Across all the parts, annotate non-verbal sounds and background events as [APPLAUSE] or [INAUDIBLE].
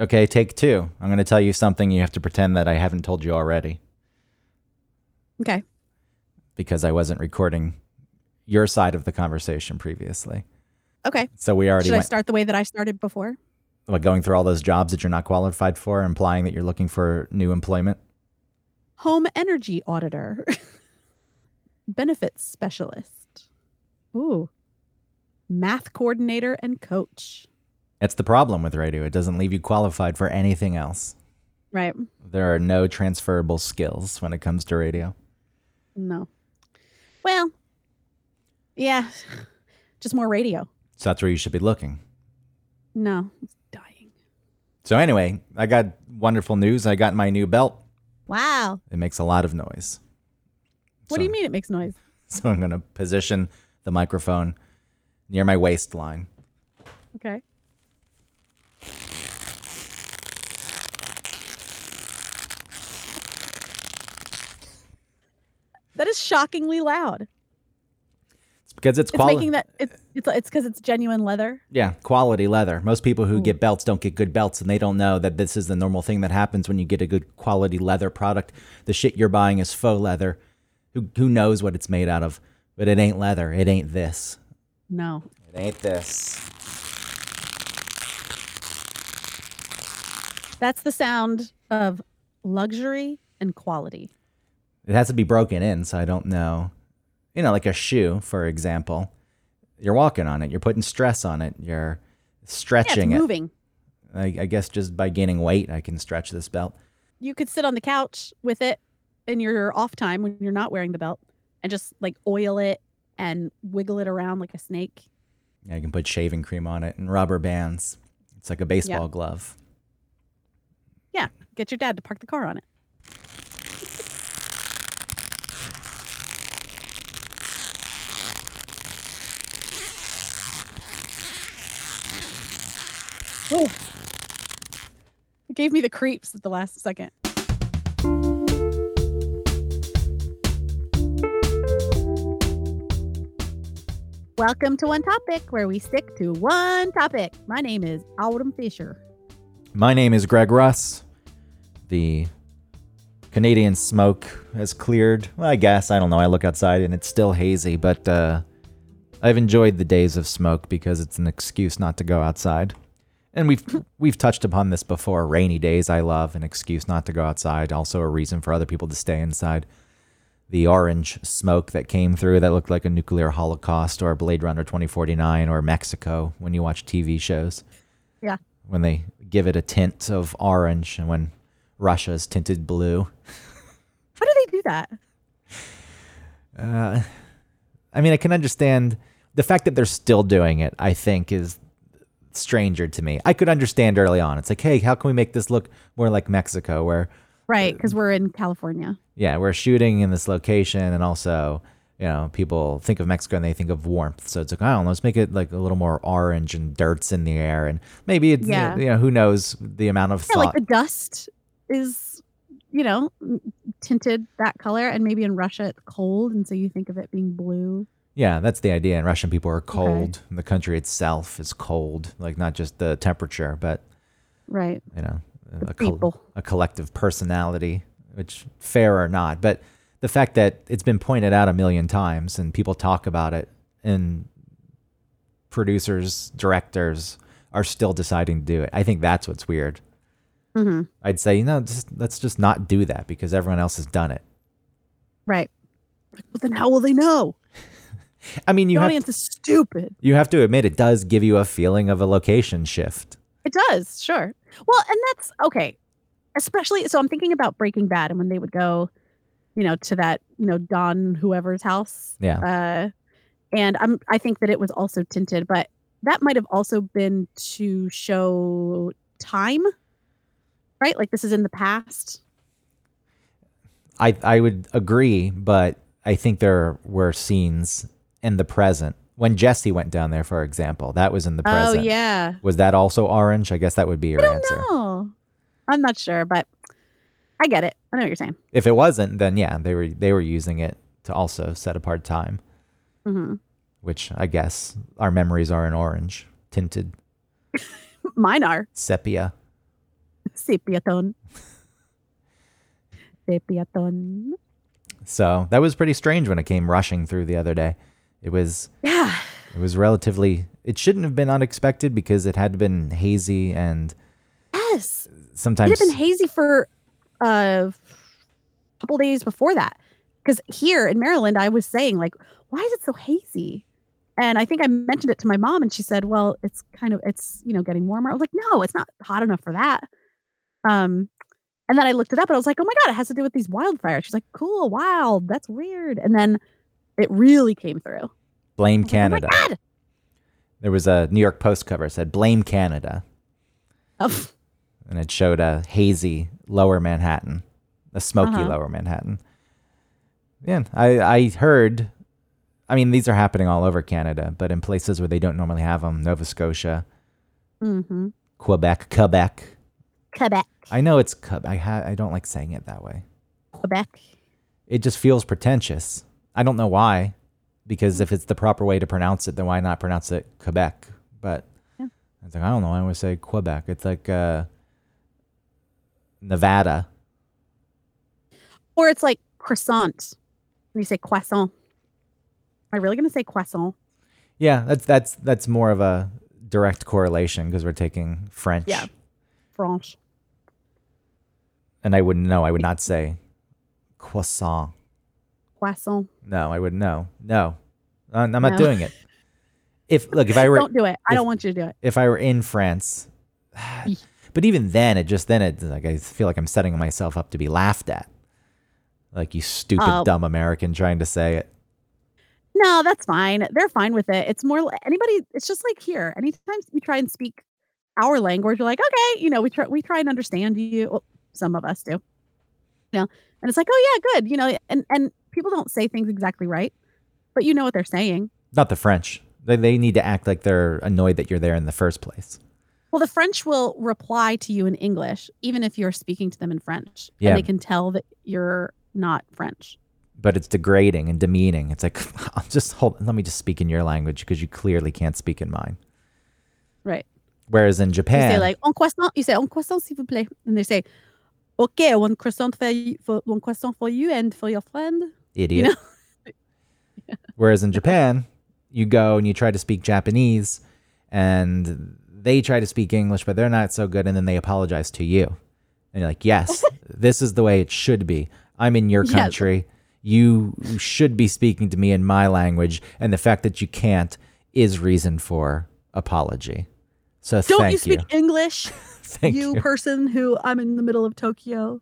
Okay, take two. I'm going to tell you something you have to pretend that I haven't told you already Okay. because I wasn't recording your side of the conversation previously. Okay. So we already Should I start the way that I started before? like going through all those jobs that you're not qualified for, implying that you're looking for new employment. Home energy auditor, [LAUGHS] benefits specialist. Ooh. Math coordinator and coach. That's the problem with radio. It doesn't leave you qualified for anything else. Right. There are no transferable skills when it comes to radio. No. Well, yeah. Just more radio. So that's where you should be looking. No. It's dying. So anyway, I got wonderful news. I got my new belt. Wow. It makes a lot of noise. What do you mean it makes noise? [LAUGHS] So I'm going to position the microphone near my waistline. Okay. That is shockingly loud. It's because it's quality. It's making that it's it's it's because it's genuine leather. yeah, quality leather. Most people who hmm. get belts don't get good belts, and they don't know that this is the normal thing that happens when you get a good quality leather product. The shit you're buying is faux leather. Who who knows what it's made out of? But it ain't leather. It ain't this. No. It ain't this. That's the sound of luxury and quality. It has to be broken in, so I don't know. You know, like a shoe, for example. You're walking on it. You're putting stress on it. You're stretching Yeah, it's it. moving. I, I guess just by gaining weight, I can stretch this belt. You could sit on the couch with it in your off time when you're not wearing the belt and just like oil it and wiggle it around like a snake. Yeah, you can put shaving cream on it and rubber bands. It's like a baseball glove. Yeah. Get your dad to park the car on it. Oh. It gave me the creeps at the last second. Welcome to One Topic, where we stick to one topic. My name is Autumn Fisher. My name is Greg Russ. The Canadian smoke has cleared. Well, I guess. I don't know. I look outside and it's still hazy, but uh, I've enjoyed the days of smoke because it's an excuse not to go outside. And we've we've touched upon this before. Rainy days I love, an excuse not to go outside, also a reason for other people to stay inside. The orange smoke that came through that looked like a nuclear holocaust or Blade Runner 2049 or Mexico when you watch TV shows Yeah. when they give it a tint of orange and when Russia is tinted blue. [LAUGHS] How do they do that? Uh, I mean, I can understand the fact that they're still doing it, I think, is stranger to me. I could understand early on. It's like, hey, how can we make this look more like Mexico, where, Right, uh, because we're in California. yeah, we're shooting in this location and also. You know, people think of Mexico and they think of warmth. So it's like, I don't know, let's make it like a little more orange and dirt's in the air. And maybe it's, Yeah. you know, who knows the amount of Yeah, thought. like the dust is, you know, tinted that color, and maybe in Russia it's cold, and so you think of it being blue. Yeah, that's the idea. And Russian people are cold. The country itself is cold, like not just the temperature, but Right. you know, The a, col- a collective personality, which fair or not. But the fact that it's been pointed out a million times and people talk about it, and producers, directors are still deciding to do it. I think that's what's weird. hmm I'd say, you know, just, let's just not do that because everyone else has done it. Right. But then how will they know? I mean, you the have audience is stupid. you have to admit it does give you a feeling of a location shift. It does, sure. Well, and that's okay. Especially, so I'm thinking about Breaking Bad and when they would go, you know, to that, you know, Don whoever's house. Yeah. Uh, and I'm, I think that it was also tinted, but that might have also been to show time, right? Like this is in the past. I I would agree, but I think there were scenes in the present when Jesse went down there, for example. That was in the present. Oh yeah. Was that also orange? I guess that would be your I don't answer. know. I'm not sure, but I get it. I know what you're saying. If it wasn't, then yeah, they were they were using it to also set apart time, hmm which I guess our memories are in orange, tinted [LAUGHS] Mine are. sepia. Sepiaton. [LAUGHS] Sepiaton. So that was pretty strange when it came rushing through the other day. It was Yeah. it was relatively it shouldn't have been unexpected because it had been hazy and Yes. Sometimes it had been hazy for a couple days before that. Because here in Maryland, I was saying, like, why is it so hazy? And I think I mentioned it to my mom, and she said, "Well, it's kind of it's you know getting warmer." I was like, "No, it's not hot enough for that." Um, and then I looked it up, and I was like, "Oh my god, it has to do with these wildfires." She's like, "Cool, wild, that's weird." And then it really came through. blame was like, Canada. Oh my god! There was a New York Post cover said blame Canada Oh, and it showed a hazy lower Manhattan, a smoky Uh-huh. lower Manhattan. Yeah, I I heard I mean these are happening all over Canada, but in places where they don't normally have them, Nova Scotia, mm-hmm. Quebec, Quebec. Quebec, I know it's Quebec. I ha- I don't like saying it that way. Quebec. It just feels pretentious. I don't know why, because if it's the proper way to pronounce it, then why not pronounce it Quebec? But Yeah. it's like I don't know. I always say Quebec. It's like uh, Nevada. Or it's like croissant. When you say croissant. Am I really going to say croissant? Yeah, that's that's that's more of a direct correlation because we're taking French. Yeah. French. and I wouldn't know. I would not say croissant. Croissant. No, I wouldn't know. No, Uh, I'm not No. doing it. If look, if I [LAUGHS] were Don't do it. I don't want you to do it. if I were in France, [SIGHS] but even then, it just then it like I feel like I'm setting myself up to be laughed at. Like you stupid Oh. dumb American trying to say it. No, that's fine. They're fine with it. It's more anybody. It's just like here. Anytime you try and speak our language, you're like, okay, you know, we try we try and understand you. Well, some of us do. You know, and it's like, oh yeah, good. You know, and and people don't say things exactly right, but you know what they're saying. Not the French. They they need to act like they're annoyed that you're there in the first place. Well, the French will reply to you in English, even if you're speaking to them in French. Yeah. And they can tell that you're not French. But it's degrading and demeaning. It's like [LAUGHS] I'll just hold. Let me just speak in your language because you clearly can't speak in mine. Right. Whereas in Japan, You say like, un croissant. You say, un croissant, s'il vous plaît. And they say, okay, one croissant for you, for, one croissant for you and for your friend. Idiot. know? [LAUGHS] Whereas in Japan, you go and you try to speak Japanese, and they try to speak English, but they're not so good, and then they apologize to you, and you're like, "Yes, [LAUGHS] this is the way it should be. I'm in your country. You should be speaking to me in my language, and the fact that you can't is reason for apology." So Don't thank you speak English, [LAUGHS] Thank you, you. person who I'm in the middle of Tokyo?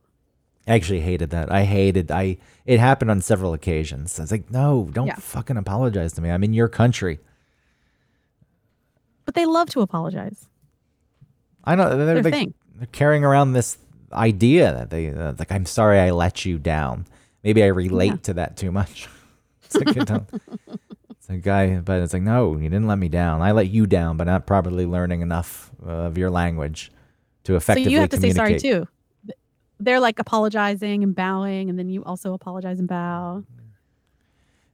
I actually hated that. I hated I it happened on several occasions. I was like, no, don't Yeah. fucking apologize to me. I'm in your country. But they love to apologize. I know they're, Their they- thing. they're carrying around this idea that they uh, like. I'm sorry, I let you down. Maybe I relate Yeah. to that too much. [LAUGHS] it's like, I don't- it's a guy, but it's like, no, you didn't let me down. I let you down, but not properly learning enough uh, of your language to effectively. So you have to say sorry too. Th- They're like apologizing and bowing, and then you also apologize and bow.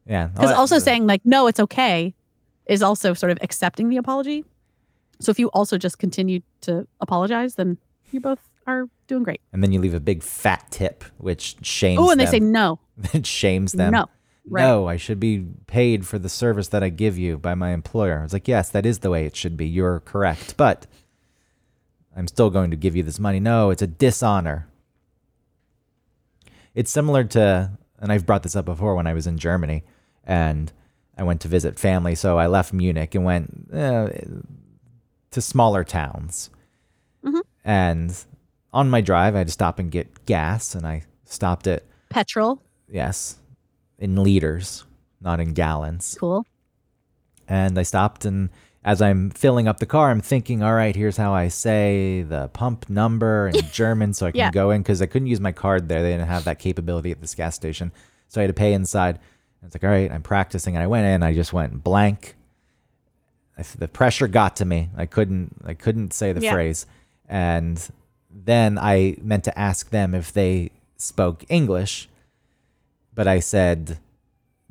Yeah, Because Oh, also uh, saying like, no, it's okay is also sort of accepting the apology. So if you also just continue to apologize, then you both are doing great. and then you leave a big fat tip, which shames. Oh, and they say no, [LAUGHS] it shames them. no. Right. No, I should be paid for the service that I give you by my employer. I was like, yes, that is the way it should be. You're correct. But I'm still going to give you this money. No, it's a dishonor. It's similar to, and I've brought this up before when I was in Germany and I went to visit family. So I left Munich and went uh, to smaller towns. Mhm. And on my drive, I had to stop and get gas. And I stopped at, Petrol, yes, in liters, not in gallons. cool. And I stopped, and as I'm filling up the car, I'm thinking, all right, here's how I say the pump number in [LAUGHS] German so I can Yeah. go in because I couldn't use my card there. They didn't have that capability at this gas station. So I had to pay inside. It's like, all right, I'm practicing. And I went in, I just went blank. The pressure got to me. I couldn't I couldn't say the Yeah. phrase. And then I meant to ask them if they spoke English, but I said,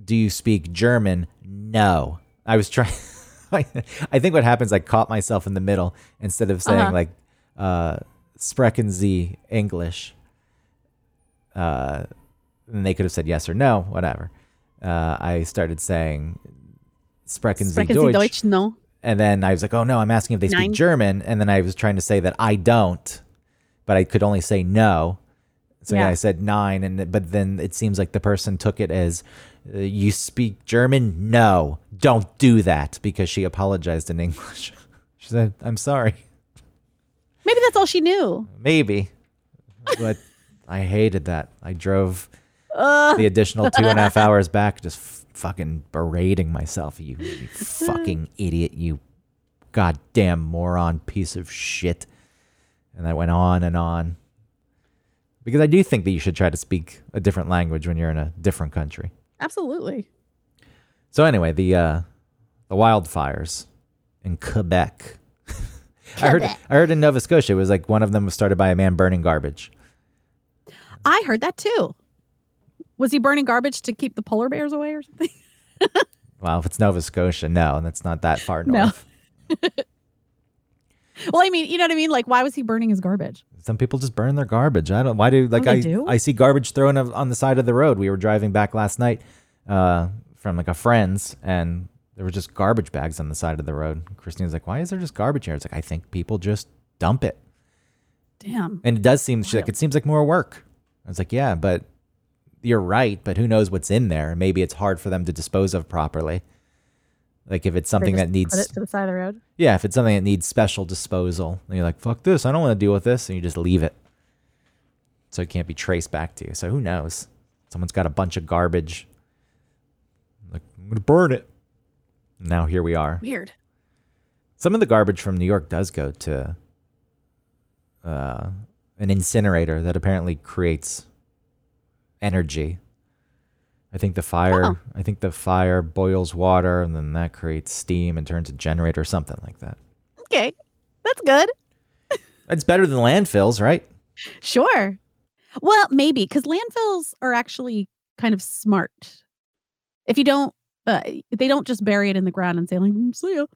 "Do you speak German?" No. I was trying. [LAUGHS] I [LAUGHS] I think what happens, I caught myself in the middle instead of saying Uh-huh. like, uh, sprechen Sie English? Uh, and they could have said yes or no, whatever. Uh, I started saying sprechen Sie Sprechen Sie Deutsch. Deutsch? No. And then I was like, oh no, I'm asking if they speak German. And then I was trying to say that I don't, but I could only say no. So Yeah. I said nein. And but then it seems like the person took it as uh, you speak German? No, don't do that because she apologized in [LAUGHS] English. she said, I'm sorry. Maybe that's all she knew. Maybe. But I hated that. I drove Ugh. the additional two and a half [LAUGHS] hours back just f- fucking berating myself. You, you fucking idiot. You goddamn moron piece of shit. And I went on and on. Because I do think that you should try to speak a different language when you're in a different country. Absolutely. So anyway, the uh, the wildfires in Quebec. [LAUGHS] I heard I heard in Nova Scotia it was like one of them was started by a man burning garbage. I heard that too. Was he burning garbage to keep the polar bears away or something? [LAUGHS] Well, if it's Nova Scotia, no, and that's not that far north. No. [LAUGHS] [LAUGHS] Well, I mean, you know what I mean? Like, why was he burning his garbage? Some people just burn their garbage. I don't. Why do like they I do? I see garbage thrown on the side of the road. We were driving back last night uh, from like a friend's, and there were just garbage bags on the side of the road. Christine's like, "Why is there just garbage here?" It's like I think people just dump it, Damn. and it does seem she's like it seems like more work. I was like, "Yeah, but you're right. But who knows what's in there? Maybe it's hard for them to dispose of properly. Like if it's something that needs put it to the side of the road. yeah, if it's something that needs special disposal, and you're like, fuck this, I don't want to deal with this, and you just leave it. So it can't be traced back to you. So who knows? Someone's got a bunch of garbage. Like, I'm going to burn it. Now here we are. Weird. Some of the garbage from New York does go to uh, an incinerator that apparently creates energy. I think the fire. Oh. I think the fire boils water, and then that creates steam and turns a generator or something like that. Okay. That's good. [LAUGHS] It's better than landfills, right? Sure. Well, maybe because landfills are actually kind of smart. If you don't, uh, they don't just bury it in the ground and say, like, "Mm, see ya.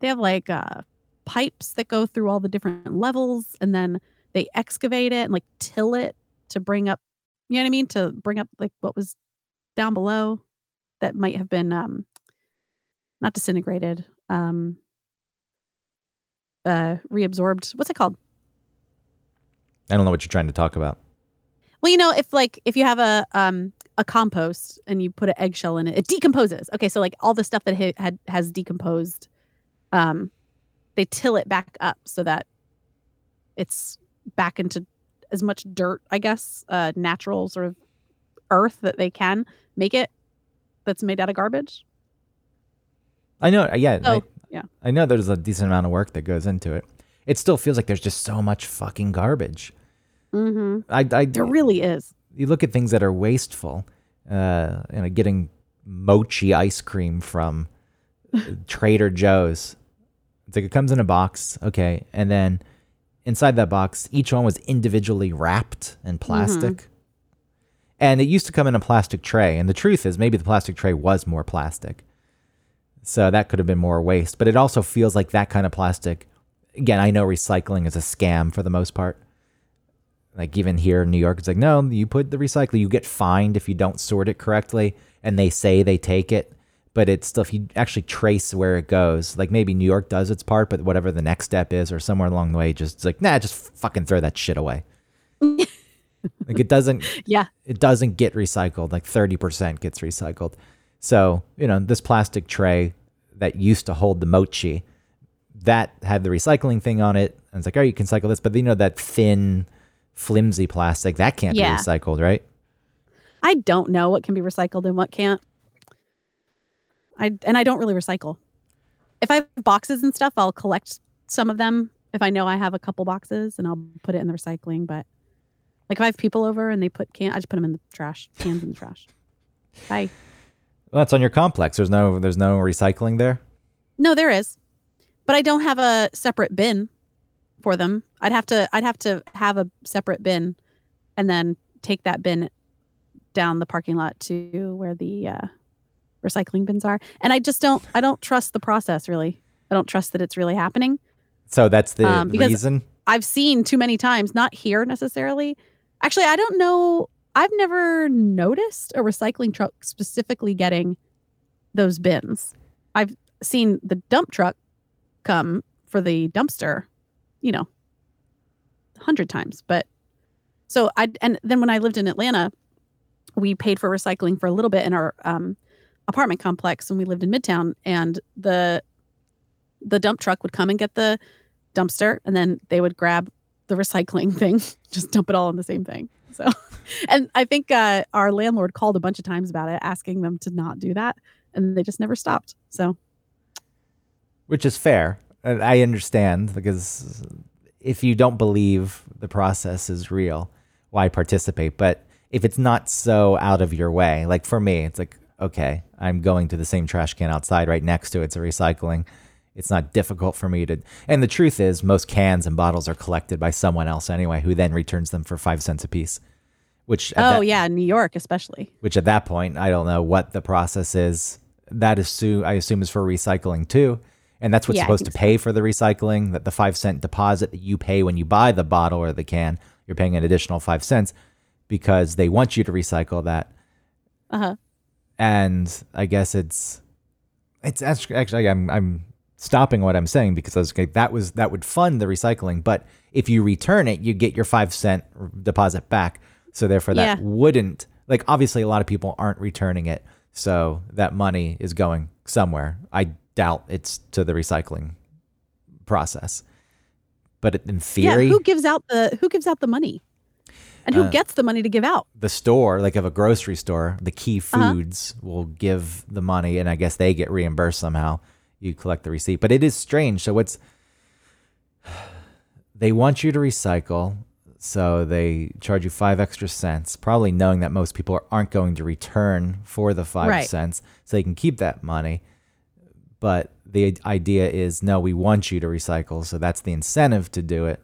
They have like uh, pipes that go through all the different levels and then they excavate it and like till it to bring up, you know what I mean? To bring up like what was down below that might have been um, not disintegrated, um, uh, reabsorbed. What's it called? I don't know what you're trying to talk about. Well, you know, if like if you have a um a compost and you put an eggshell in it, it decomposes. Okay, so like all the stuff that ha- had has decomposed, um, they till it back up so that it's back into as much dirt, I guess, uh, natural sort of earth that they can make it. That's made out of garbage. I know, yeah, Oh, I, yeah. I know there's a decent amount of work that goes into it. It still feels like there's just so much fucking garbage. Mm-hmm. I, I, There really is. you look at things that are wasteful, uh, you know, getting mochi ice cream from Trader Joe's. It's like it comes in a box, okay, and then inside that box, each one was individually wrapped in mm-hmm. plastic. And it used to come in a plastic tray. And the truth is, maybe the plastic tray was more plastic. So that could have been more waste. But it also feels like that kind of plastic. Again, I know recycling is a scam for the most part. Like even here in New York, it's like, no, you put the recycling, you get fined if you don't sort it correctly. And they say they take it. But it's still, if you actually trace where it goes, like maybe New York does its part, but whatever the next step is or somewhere along the way, just it's like, nah, just fucking throw that shit away. [LAUGHS] like it doesn't, Yeah. it doesn't get recycled. Like 30% gets recycled. So, you know, this plastic tray that used to hold the mochi, that had the recycling thing on it. And it's like, oh, you can cycle this. But you know, that thin, flimsy plastic, that can't Yeah. be recycled, right? I don't know what can be recycled and what can't. I and I don't really recycle. If I have boxes and stuff, I'll collect some of them if I know I have a couple boxes and I'll put it in the recycling. But like if I have people over and they put can, I just put them in the trash cans in the trash. Bye. Well, that's on your complex. There's no, there's no recycling there. No, there is, but I don't have a separate bin for them. I'd have to I'd have to have a separate bin, and then take that bin down the parking lot to where the uh, recycling bins are. And I just don't I don't trust the process really. I don't trust that it's really happening. So that's the Um, reason. I've seen too many times, not here necessarily. Actually, I don't know. I've never noticed a recycling truck specifically getting those bins. I've seen the dump truck come for the dumpster, you know, a hundred times. But so I and then when I lived in Atlanta, we paid for recycling for a little bit in our um, apartment complex when we lived in Midtown, and the the dump truck would come and get the dumpster, and then they would grab the recycling [LAUGHS] thing, just dump it all in the same thing. So, [LAUGHS] and I think uh, our landlord called a bunch of times about it, asking them to not do that, and they just never stopped. So, which is fair. I understand because if you don't believe the process is real, why participate? But if it's not so out of your way, like for me, it's like, okay, I'm going to the same trash can outside right next to it. It's a recycling. It's not difficult for me to. And the truth is, most cans and bottles are collected by someone else anyway, who then returns them for five cents a piece. Which oh that, yeah, New York especially. Which at that point, I don't know what the process is. That assume I assume is for recycling too, and that's what's Yeah, supposed to think so. pay for the recycling. That the five cent deposit that you pay when you buy the bottle or the can, you're paying an additional five cents because they want you to recycle that. Uh huh. And I guess it's it's actually, I'm I'm stopping what I'm saying because I was like, that was that would fund the recycling, but if you return it, you get your five cent deposit back. So therefore, that Yeah. wouldn't like obviously a lot of people aren't returning it, so that money is going somewhere. I doubt it's to the recycling process, but in theory, Yeah. theory, Who gives out the Who gives out the money? And who Uh, gets the money to give out? the store, like of a grocery store, the key Uh-huh. foods will give the money, and I guess they get reimbursed somehow. You collect the receipt, but it is strange. So what's [SIGHS] they want you to recycle, so they charge you five extra cents, probably knowing that most people aren't going to return for the five Right. cents, so they can keep that money. But the idea is, no, we want you to recycle, so that's the incentive to do it.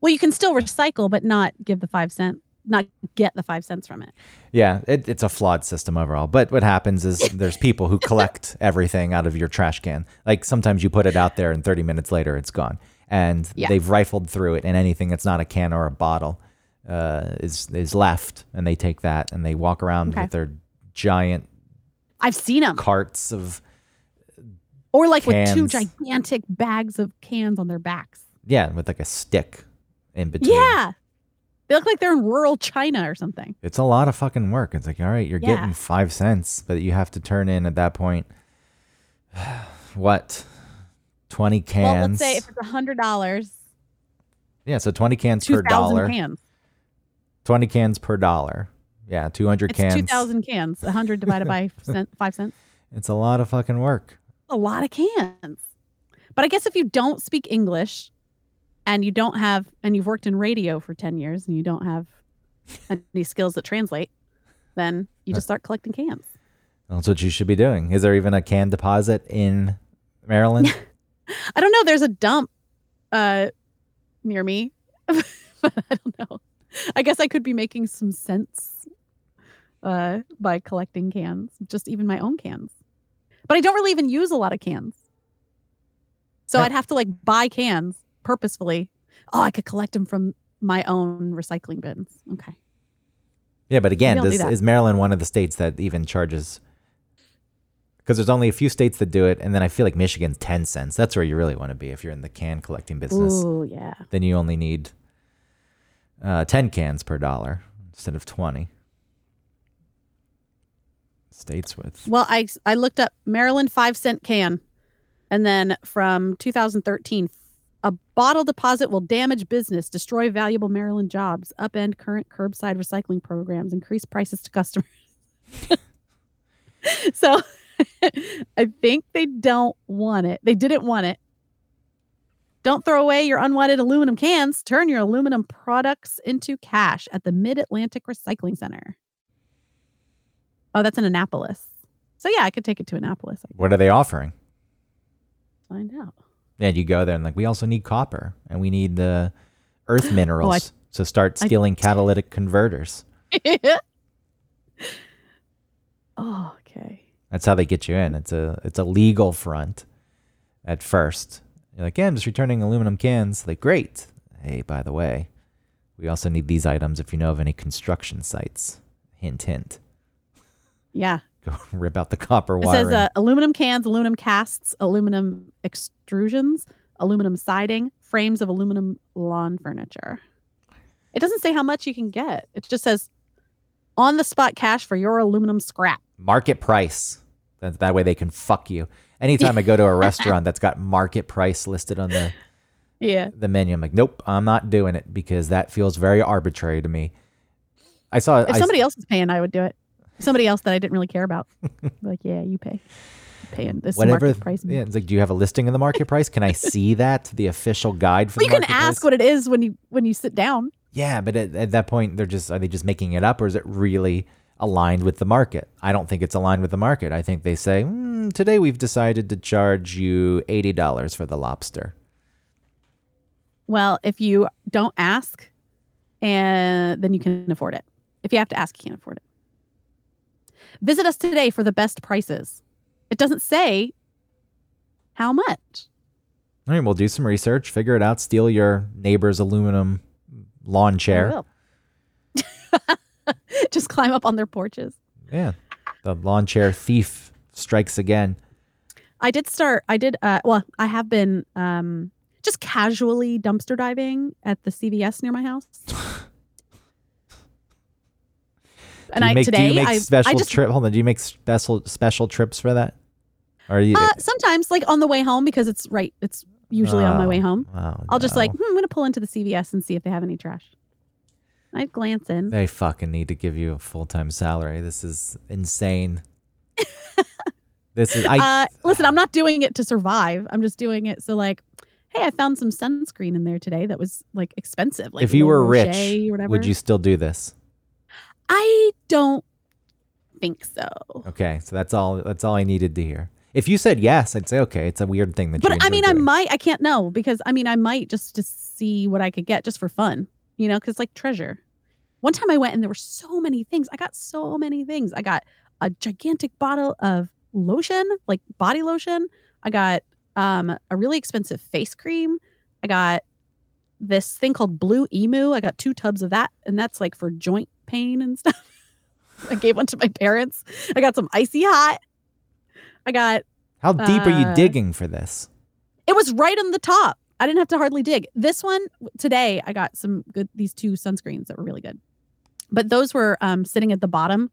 Well, you can still recycle, but not give the five cent, not get the five cents from it. Yeah, it, it's a flawed system overall. But what happens is [LAUGHS] there's people who collect everything out of your trash can. Like sometimes you put it out there and 30 minutes later it's gone. And Yeah. they've rifled through it and anything that's not a can or a bottle uh, is is left. And they take that and they walk around Okay. with their giant I've seen them, carts of, or like with two gigantic bags of cans on their backs. yeah, with like a stick in between. Yeah, they look like they're in rural China or something. It's a lot of fucking work. It's like, all right, you're Yeah. getting five cents, but you have to turn in at that point, [SIGHS] what? 20 cans. Well, let's say if it's a hundred dollars, Yeah, so 20 cans two per dollar. cans. 20 cans per dollar. Yeah, 200 It's cans. two thousand cans. A hundred divided by [LAUGHS] cent, five cents. It's a lot of fucking work. A lot of cans. But I guess if you don't speak English, and you don't have, and you've worked in radio for ten years, and you don't have any skills that translate, then you just start collecting cans. That's what you should be doing. Is there even a can deposit in Maryland? [LAUGHS] I don't know. There's a dump uh near me. [LAUGHS] but I don't know. I guess I could be making some sense uh by collecting cans, just even my own cans. But I don't really even use a lot of cans. So Uh, I'd have to like buy cans purposefully. Oh, I could collect them from my own recycling bins. Okay. yeah, but again, do does, Maryland one of the states that even charges? Because there's only a few states that do it, and then I feel like Michigan's 10 cents. That's where you really want to be if you're in the can collecting business. Ooh, yeah. Then you only need uh, 10 cans per dollar instead of 20. States with. Well, I I looked up Maryland five cent can, and then from 2013, a bottle deposit will damage business, destroy valuable Maryland jobs, upend current curbside recycling programs, increase prices to customers. [LAUGHS] so, [LAUGHS] I think they don't want it. They didn't want it. Don't throw away your unwanted aluminum cans. Turn your aluminum products into cash at the Mid Atlantic Recycling Center. Oh, that's in Annapolis. So yeah, I could take it to Annapolis. What are they offering? find out. And you go there and like, we also need copper and we need the earth [GASPS] oh, minerals. so start I- stealing catalytic converters. [LAUGHS] oh, okay. That's how they get you in. It's a it's a legal front at first. You're like, yeah, I'm just returning aluminum cans. Like, great. Hey, by the way, we also need these items if you know of any construction sites. Hint, hint. Yeah. [LAUGHS] Go rip out the copper It wiring. says uh, aluminum cans, aluminum casts, aluminum extrusions, aluminum siding, frames of aluminum lawn furniture. It doesn't say how much you can get. It just says on the spot cash for your aluminum scrap. market price. That, that way they can fuck you. Anytime I go to a [LAUGHS] restaurant that's got market price listed on the, Yeah. the menu, I'm like, nope, I'm not doing it because that feels very arbitrary to me. I saw If I, somebody else is paying, I would do it. Somebody else that I didn't really care about. [LAUGHS] Like, yeah, you pay. Paying this whatever. market price. Yeah, it's like, do you have a listing of the market price? Can I see [LAUGHS] that? The official guide for Well, the you can ask price? what it is when you when you sit down. Yeah, but at, at that point, they're just are they just making it up, or is it really aligned with the market? I don't think it's aligned with the market. I think they say mm, today we've decided to charge you eighty dollars for the lobster. Well, if you don't ask, and then you can afford it. If you have to ask, you can't afford it. Visit us today for the best prices. It doesn't say how much. All right, we'll do some research, figure it out, steal your neighbor's aluminum lawn I chair. will. [LAUGHS] Just climb up on their porches. Yeah, the lawn chair thief strikes again. I did start. I did. Uh, well, I have been um, just casually dumpster diving at the CVS near my house. [LAUGHS] and I make, today do you make I, special I just trip? Hold on, do you make special special trips for that? Or are you? uh, sometimes like on the way home because it's right. It's usually on my way Oh, home. oh, I'll just like hmm, I'm gonna pull into the CVS and see if they have any trash. I glance in. They fucking need to give you a full time salary. This is insane. [LAUGHS] this is I. uh, listen, I'm not doing it to survive. I'm just doing it so like, hey, I found some sunscreen in there today that was like expensive. Like if you were rich, would you still do this? I don't think so. Okay, so that's all. That's all I needed to hear. If you said yes, I'd say okay. It's a weird thing that you. But I mean, I might. I can't know because I mean, I might just to see what I could get just for fun, you know, because like treasure. One time I went and there were so many things. I got so many things. I got a gigantic bottle of lotion, like body lotion. I got um, a really expensive face cream. I got this thing called Blue Emu. I got two tubs of that, and that's like for joint pain and stuff. [LAUGHS] I gave one to my parents. I got some icy hot. I got How deep are you uh, digging for this? it was right on the top. I didn't have to hardly dig. This one today, I got some good these two sunscreens that were really good. But those were um, sitting at the bottom,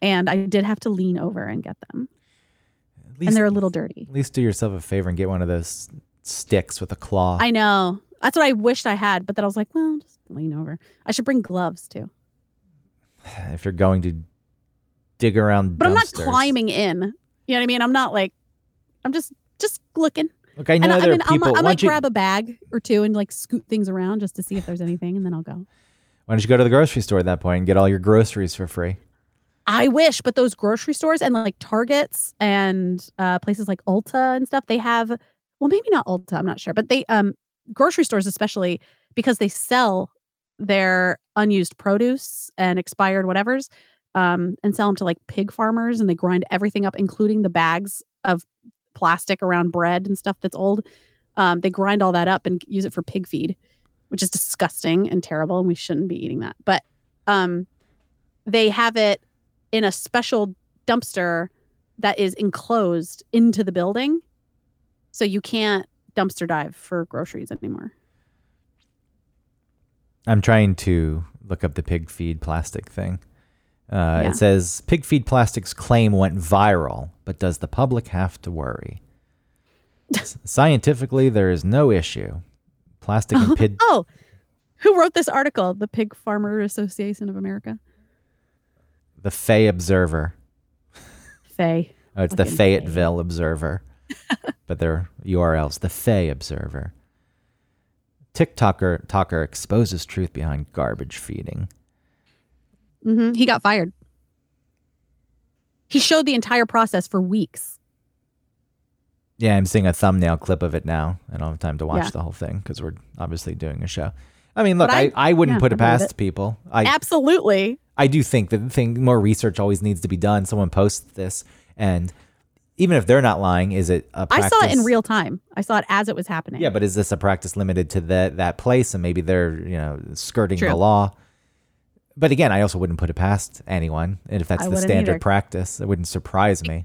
and I did have to lean over and get them, At least, and they're a little dirty. At least do yourself a favor and get one of those sticks with a claw. I know that's what I wished I had, but then I was like, well, just lean over. I should bring gloves too. [SIGHS] if you're going to dig around, But I'm not climbing in. You know what I mean? I'm not like, I'm just just looking. Look, I And know I, I there mean, are I'll, people. I might you, grab a bag or two and like scoot things around just to see if there's anything, and then I'll go. why don't you go to the grocery store at that point and get all your groceries for free? I wish, but those grocery stores and like Targets and uh, places like Ulta and stuff, they have well, maybe not Ulta, I'm not sure, but they um grocery stores especially because they sell their unused produce and expired whatevers um and sell them to like pig farmers and they grind everything up including the bags of plastic around bread and stuff that's old um they grind all that up and use it for pig feed which is disgusting and terrible and we shouldn't be eating that but um they have it in a special dumpster that is enclosed into the building. So you can't dumpster dive for groceries anymore. I'm trying to look up the pig feed plastic thing. Uh, Yeah. It says pig feed plastics claim went viral, but does the public have to worry? [LAUGHS] Scientifically, there is no issue. Plastic and pig. Oh, who wrote this article? The Pig Farmer Association of America. The Fay Observer. Fay. Oh, it's the Fucking Fay. Fayetteville Observer. but their URL's the Fay Observer. TikToker talker exposes truth behind garbage feeding. hmm He got fired. He showed the entire process for weeks. Yeah, I'm seeing a thumbnail clip of it now. I don't have time to watch Yeah. the whole thing because we're obviously doing a show. I mean, look, I, I- I, wouldn't yeah, put it past it. people. I, Absolutely. I do think that the thing more research always needs to be done. Someone posts this and even if they're not lying, is it a I practice? I saw it in real time. I saw it as it was happening. Yeah, but is this a practice limited to that that place and maybe they're, you know, skirting the True. law? But again, I also wouldn't put it past anyone. And if that's I the standard either. practice, it wouldn't surprise me.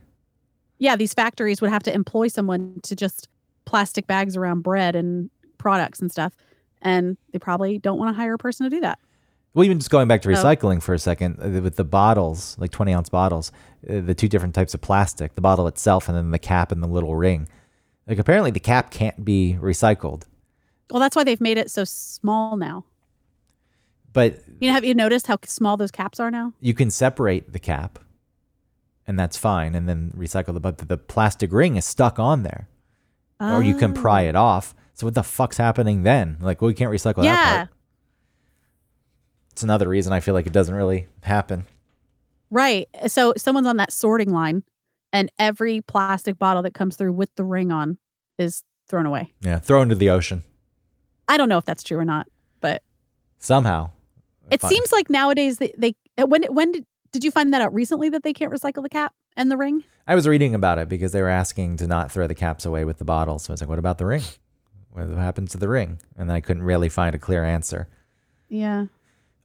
yeah, these factories would have to employ someone to just plastic bags around bread and products and stuff. And they probably don't want to hire a person to do that. Well, even just going back to Oh. recycling for a second, uh, with the bottles, like 20 ounce bottles, uh, the two different types of plastic, the bottle itself and then the cap and the little ring. Like apparently the cap can't be recycled. Well, that's why they've made it so small now. But You know, have you noticed how small those caps are now? you can separate the cap and that's fine and then recycle the but the plastic ring is stuck on there. Or you can pry Oh. it off. So what the fuck's happening then? Like, well, we can't recycle that Yeah. part. It's another reason I feel like it doesn't really happen. Right. So someone's on that sorting line, and every plastic bottle that comes through with the ring on is thrown away. Yeah, thrown into the ocean I don't know if that's true or not, but somehow. it Fine. seems like nowadays they, they uh, when when did, did you find that out recently that they can't recycle the cap and the ring? I was reading about it because they were asking to not throw the caps away with the bottles. So I was like, what about the ring? What happened to the ring? And I couldn't really find a clear answer. Yeah.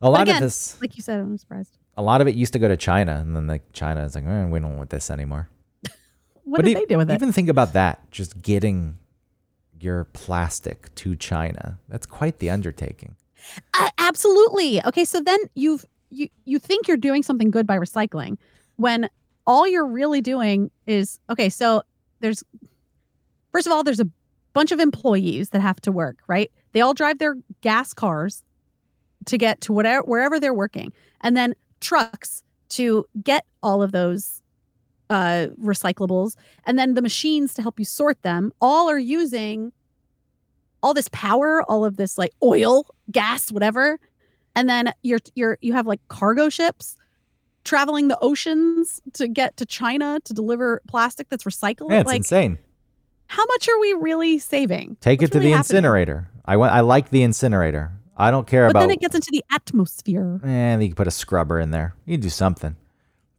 A lot again, of this, Like you said, I'm surprised. a lot of it used to go to China, and then like China is like, eh, we don't want this anymore. [LAUGHS] What But did e- they do with it? Even think about that. Just getting your plastic to China. That's quite the undertaking. Uh, absolutely. Okay, so then you've you you think you're doing something good by recycling when all you're really doing is okay, so there's first of all there's a bunch of employees that have to work, right? They all drive their gas cars to get to whatever wherever they're working. And then trucks to get all of those uh recyclables and then the machines to help you sort them all are using all this power, all of this like oil, gas, whatever. And then you're you're you have like cargo ships traveling the oceans to get to China to deliver plastic that's recycled. Yeah, it's like insane. how much are we really saving? Take What's it to really the happening? incinerator. I want. I like the incinerator. I don't care But about. But then it gets into the atmosphere. and you can put a scrubber in there. You can do something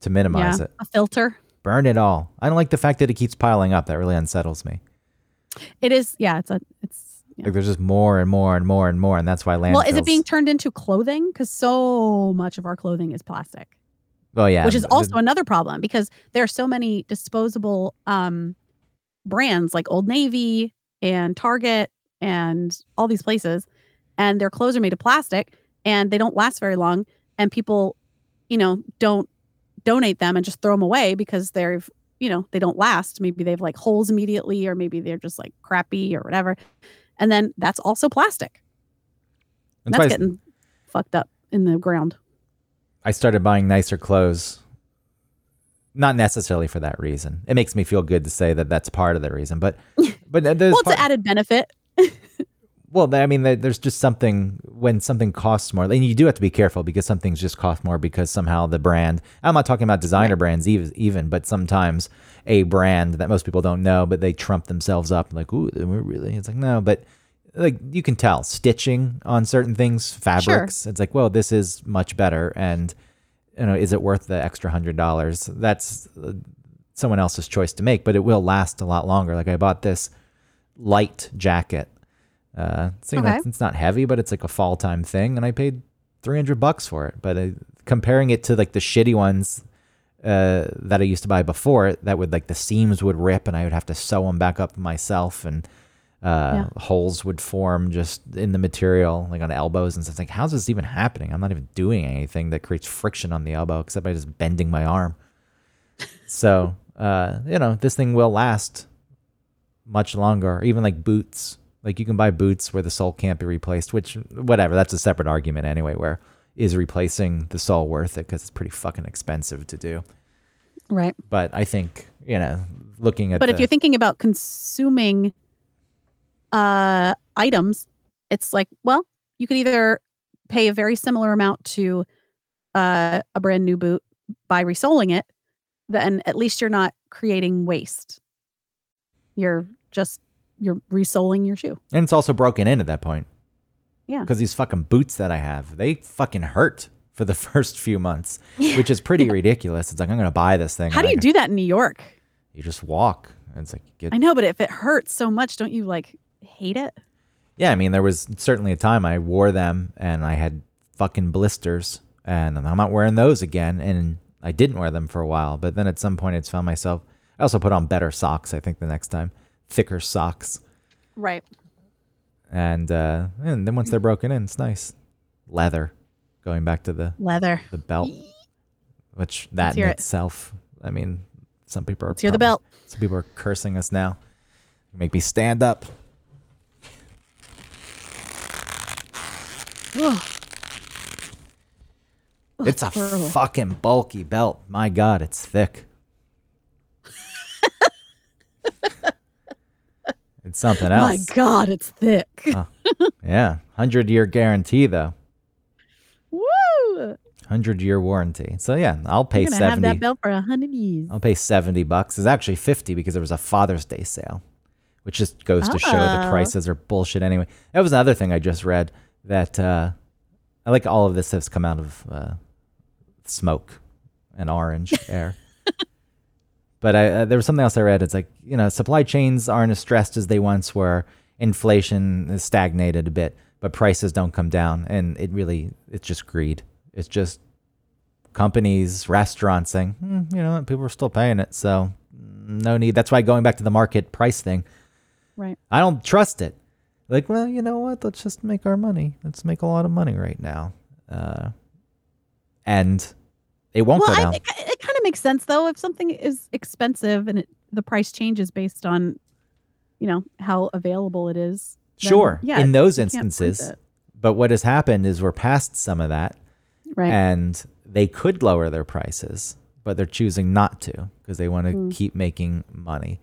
to minimize yeah, it. a filter. Burn it all. I don't like the fact that it keeps piling up. That really unsettles me. It is yeah, it's a it's yeah. Like there's just more and more and more and more, and that's why landfills. well, is it being turned into clothing? Because so much of our clothing is plastic. Oh yeah, which is the- also another problem because there are so many disposable um brands like Old Navy and Target and all these places and their clothes are made of plastic and they don't last very long and people you know don't donate them and just throw them away because they're you know they don't last. Maybe they have like holes immediately or maybe they're just like crappy or whatever. And then that's also plastic. And that's getting fucked up in the ground. I started buying nicer clothes. Not necessarily for that reason. It makes me feel good to say that that's part of the reason, but [LAUGHS] but there's well it's part- an added benefit Well, I mean, there's just something when something costs more, and you do have to be careful because some things just cost more because somehow the brand. I'm not talking about designer brands even, even, but sometimes a brand that most people don't know, but they trump themselves up like, "Ooh, we're really." It's like no, but like you can tell stitching on certain things, fabrics. It's like, well, this is much better, and you know, is it worth the extra hundred dollars? That's uh, someone else's choice to make, but it will last a lot longer. Like I bought this light jacket. Uh, it's, you know, Okay. it's- it's not heavy, but it's like a fall time thing, and I paid three hundred bucks for it. But uh, comparing it to like the shitty ones uh, that I used to buy before, that would like the seams would rip, and I would have to sew them back up myself, and uh, holes would form just in the material, like on elbows and stuff. It's like, how's this even happening? I'm not even doing anything that creates friction on the elbow, except by just bending my arm. [LAUGHS] So, uh, you know, this thing will last much longer. Even like boots, like you can buy boots where the sole can't be replaced. Which, whatever, that's a separate argument anyway. Where is replacing the sole worth it? Because it's pretty fucking expensive to do. right But I think you know, looking at but if you're thinking about consuming uh items it's like well you could either pay a very similar amount to uh, a brand new boot by resoling it then at least you're not creating waste you're just you're resoling your shoe and it's also broken in at that point. Yeah. Because these fucking boots that I have, they fucking hurt for the [LAUGHS] first few months, which is pretty [LAUGHS] ridiculous. It's like I'm gonna buy this thing. how do you do that in new york You just walk. And it's like get I know, but if it hurts so much, don't you like hate it? Yeah, I mean, there was certainly a time I wore them and I had fucking blisters, and I'm not wearing those again. And I didn't wear them for a while, but then at some point, it's found myself. I also put on better socks. I think the next time, thicker socks, Right. and uh, and then once they're broken in, it's nice leather. Going back to the Leather. the belt, which that in it. itself, I mean, some people are Let's hear the belt. Some people are cursing us now. Make me stand up. It's a horrible. fucking bulky belt. My God, it's thick. [LAUGHS] it's something else. My. God, it's thick. Yeah, hundred year guarantee though. Woo! Hundred year warranty. So yeah, I'll pay You're gonna have seventy. that belt for a hundred years. I'll pay seventy bucks. It's actually fifty because there was a Father's Day sale, which just goes to show the Oh. prices are bullshit anyway. That was another thing I just read that uh, I like all of this has come out of uh, smoke and orange air. But I, uh, there was something else I read. It's like you know supply chains aren't as stressed as they once were. Inflation has stagnated a bit, but prices don't come down, and it really it's just greed. It's just companies, restaurants saying, hmm, you know, people are still paying it, so no need. That's why going back to the market price thing, Right. I don't trust it. Like, well, you know what? Let's just make our money. Let's make a lot of money right now, uh, and it won't Well, go down. think it kind of makes sense though if something is expensive and it, the price changes based on, you know, how available it is. sure, yeah, in those you can't prove instances, but what has happened is we're past some of that, right? and they could lower their prices, but they're choosing not to because they want to Mm. keep making money.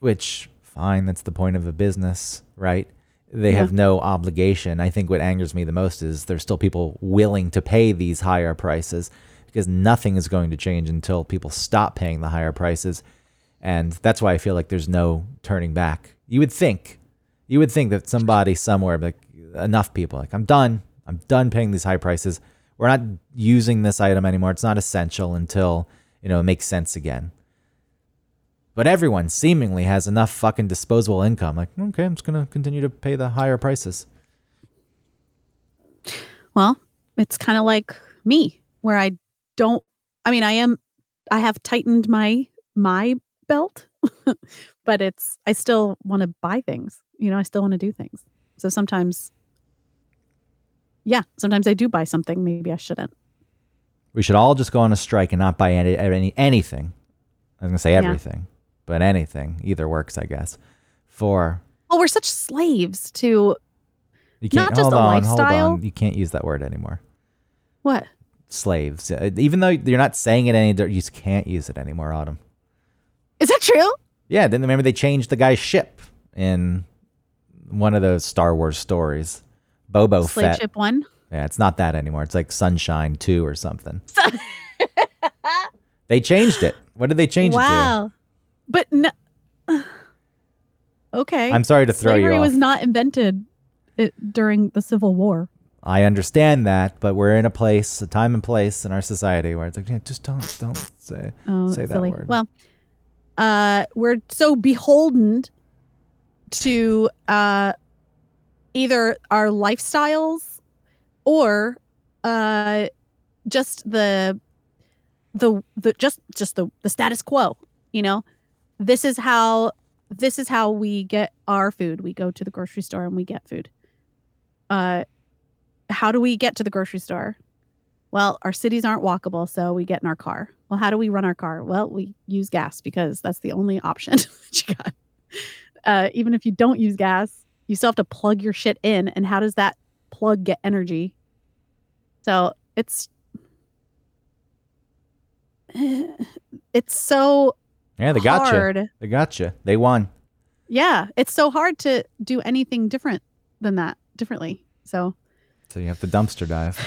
Which fine, that's the point of a business, right? They Yeah. have no obligation. I think what angers me the most is there's still people willing to pay these higher prices because nothing is going to change until people stop paying the higher prices. And that's why I feel like there's no turning back. You would think, you would think that somebody somewhere, like enough people, like I'm done. I'm done paying these high prices. We're not using this item anymore. It's not essential until you know it makes sense again. But everyone seemingly has enough fucking disposable income. Like, okay, I'm just gonna continue to pay the higher prices. Well, it's kind of like me, where I don't. I mean, I am. I have tightened my my belt, [LAUGHS] but it's. I still want to buy things. You know, I still want to do things. So sometimes, yeah, sometimes I do buy something. Maybe I shouldn't. We should all just go on a strike and not buy any, any anything. I was gonna say Yeah. everything, but anything either works, I guess. For Well, we're such slaves to you can't Not just hold a on, hold lifestyle. on. You can't use that word anymore. what? Slaves, Uh, even though you're not saying it any, you just can't use it anymore. Autumn. Is that true? Yeah, then remember they changed the guy's ship in one of those Star Wars stories. Boba Slave Fett. ship one. Yeah, it's not that anymore. It's like Sunshine 2 or something. [LAUGHS] They changed it. What did they change it to? wow. But no. [SIGHS] okay. I'm sorry to throw Slavery you off. was not invented it, during the Civil War. I understand that, but we're in a place, a time and place in our society where it's like, yeah, just don't, don't say, Oh, say that silly. word. Well, uh, we're so beholden to uh, either our lifestyles or uh, just the the the just just the the status quo. You know, this is how this is how we get our food. We go to the grocery store and we get food. Uh, how do we get to the grocery store? Well, our cities aren't walkable, so we get in our car. Well, how do we run our car? Well, we use gas because that's the only option [LAUGHS] that you got. Uh, even if you don't use gas, you still have to plug your shit in. And how does that plug get energy? So it's [SIGHS] it's so yeah, they got you. They got you. They won. Yeah, it's so hard to do anything different than that differently. So, So you have to dumpster dive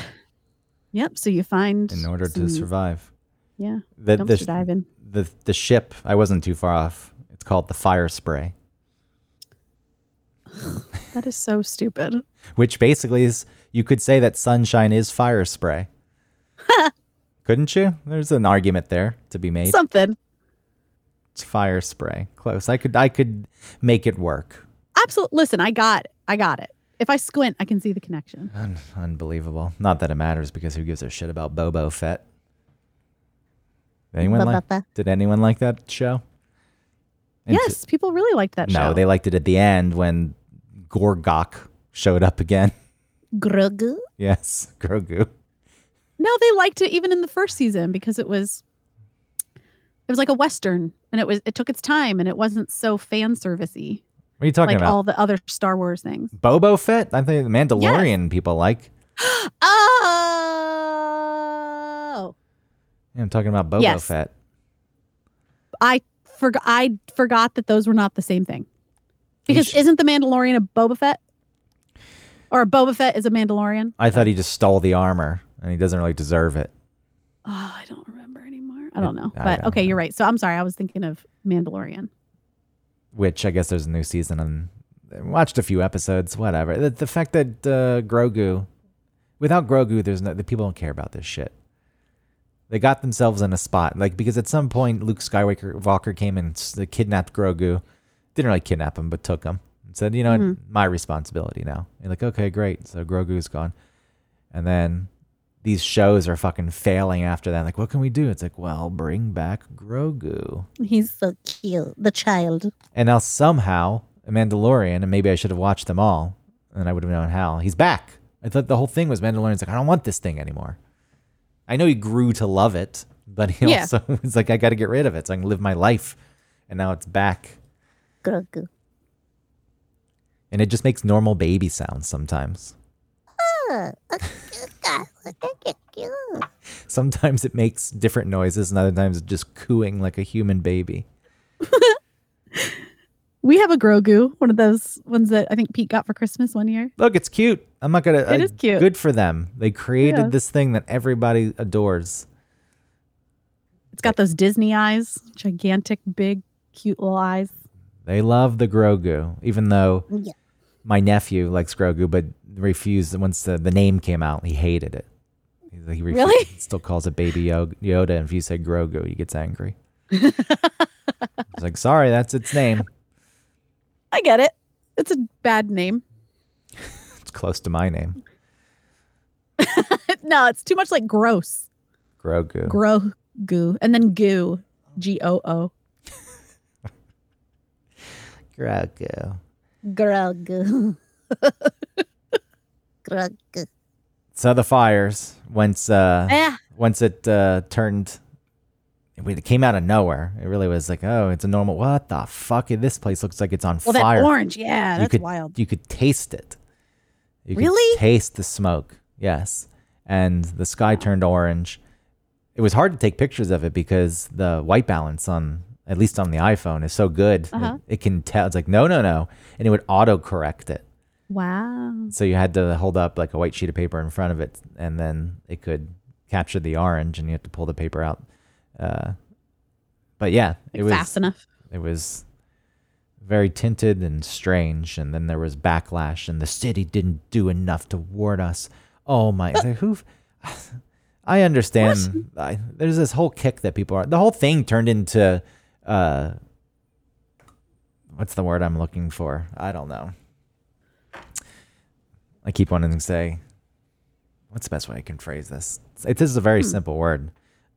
[LAUGHS] yep. So you find in order to survive. Yeah, The, dumpster the, diving. the, the ship, I wasn't too far off. It's called the Fire Spray, [LAUGHS] That is so stupid. which basically is, you could say that sunshine is fire spray. [LAUGHS] Couldn't you? There's an argument there to be made. Something. It's fire spray. Close. I could I could make it work. Absolutely. Listen, I got it. I got it. If I squint, I can see the connection. Un- unbelievable. Not that it matters because who gives a shit about Boba Fett? Anyone like? Did anyone like that show? And t- yes, people really liked that no, show. No, they liked it at the end when Gorgok showed up again. Grogu. yes, [LAUGHS] Grogu. No, they liked it even in the first season because it was it was like a western and it was it took its time and it wasn't so fan servicey What are you talking like about? all the other Star Wars things. Boba Fett? I think the Mandalorian people like. [GASPS] Oh, Yeah, I'm talking about Boba Yes. Fett. I forgot. I forgot that those were not the same thing. Because sh- isn't the Mandalorian a Boba Fett? Or Boba Fett is a Mandalorian? I thought he just stole the armor and he doesn't really deserve it. Oh, I don't remember anymore. I don't know. But don't okay, know. you're right. So I'm sorry. I was thinking of Mandalorian. Which I guess there's a new season and I watched a few episodes. Whatever. The, the fact that uh, Grogu, without Grogu, there's no the people don't care about this shit. They got themselves in a spot like because at some point Luke Skywalker Walker came and kidnapped Grogu. Didn't really kidnap him, but took him and said, "You know? Mhm. my responsibility now." You're like, "Okay, great." So Grogu's gone, and then these shows are fucking failing after that. Like, what can we do? It's like, well, bring back Grogu. He's so cute. The child. And now somehow a Mandalorian, and maybe I should have watched them all, and I would have known how. He's back. I thought the whole thing was Mandalorian's like, I don't want this thing anymore. I know he grew to love it, but he Yeah. also [LAUGHS] was like, I got to get rid of it so I can live my life. And now it's back. Grogu. And it just makes normal baby sounds sometimes. [LAUGHS] Sometimes it makes different noises, and other times it's just cooing like a human baby. [LAUGHS] We have a Grogu, one of those ones that I think Pete got for Christmas one year. Look, it's cute. I'm not gonna. It I- is cute. Good for them. They created Yeah. this thing that everybody adores. It's got those Disney eyes, gigantic, big, cute little eyes. They love the Grogu, even though oh, Yeah. My nephew likes Grogu, but refused once the, the name came out. He hated it. He, he refu- Really? still calls it Baby Yoda, and if you say Grogu, he gets angry. [LAUGHS] He's like, sorry, that's its name. I get it. It's a bad name. [LAUGHS] It's close to my name, [LAUGHS] no, it's too much like gross. Grogu. Grogu. And then goo. G O O. Grogu. Grogu. [LAUGHS] Grogu. So the fires once uh, Eh, once it uh, turned it came out of nowhere it really was like oh it's a normal what the fuck this place looks like it's on well, fire that orange. Yeah, you that's could wild. you could taste it you could Really? taste the smoke yes and the sky turned orange it was hard to take pictures of it because the white balance on at least on the iphone is so good Uh-huh. it, it can tell it's like no no no and it would auto correct it Wow. so you had to hold up like a white sheet of paper in front of it, and then it could capture the orange, and you had to pull the paper out. Uh, but yeah, it was fast enough. it was very tinted and strange, and then there was backlash, and the city didn't do enough to warn us. Oh my! like, who? [SIGHS] I understand. I, there's this whole kick that people are. The whole thing turned into. Uh, what's the word I'm looking for? I don't know. I keep wanting to say, what's the best way I can phrase this? It, this is a very simple word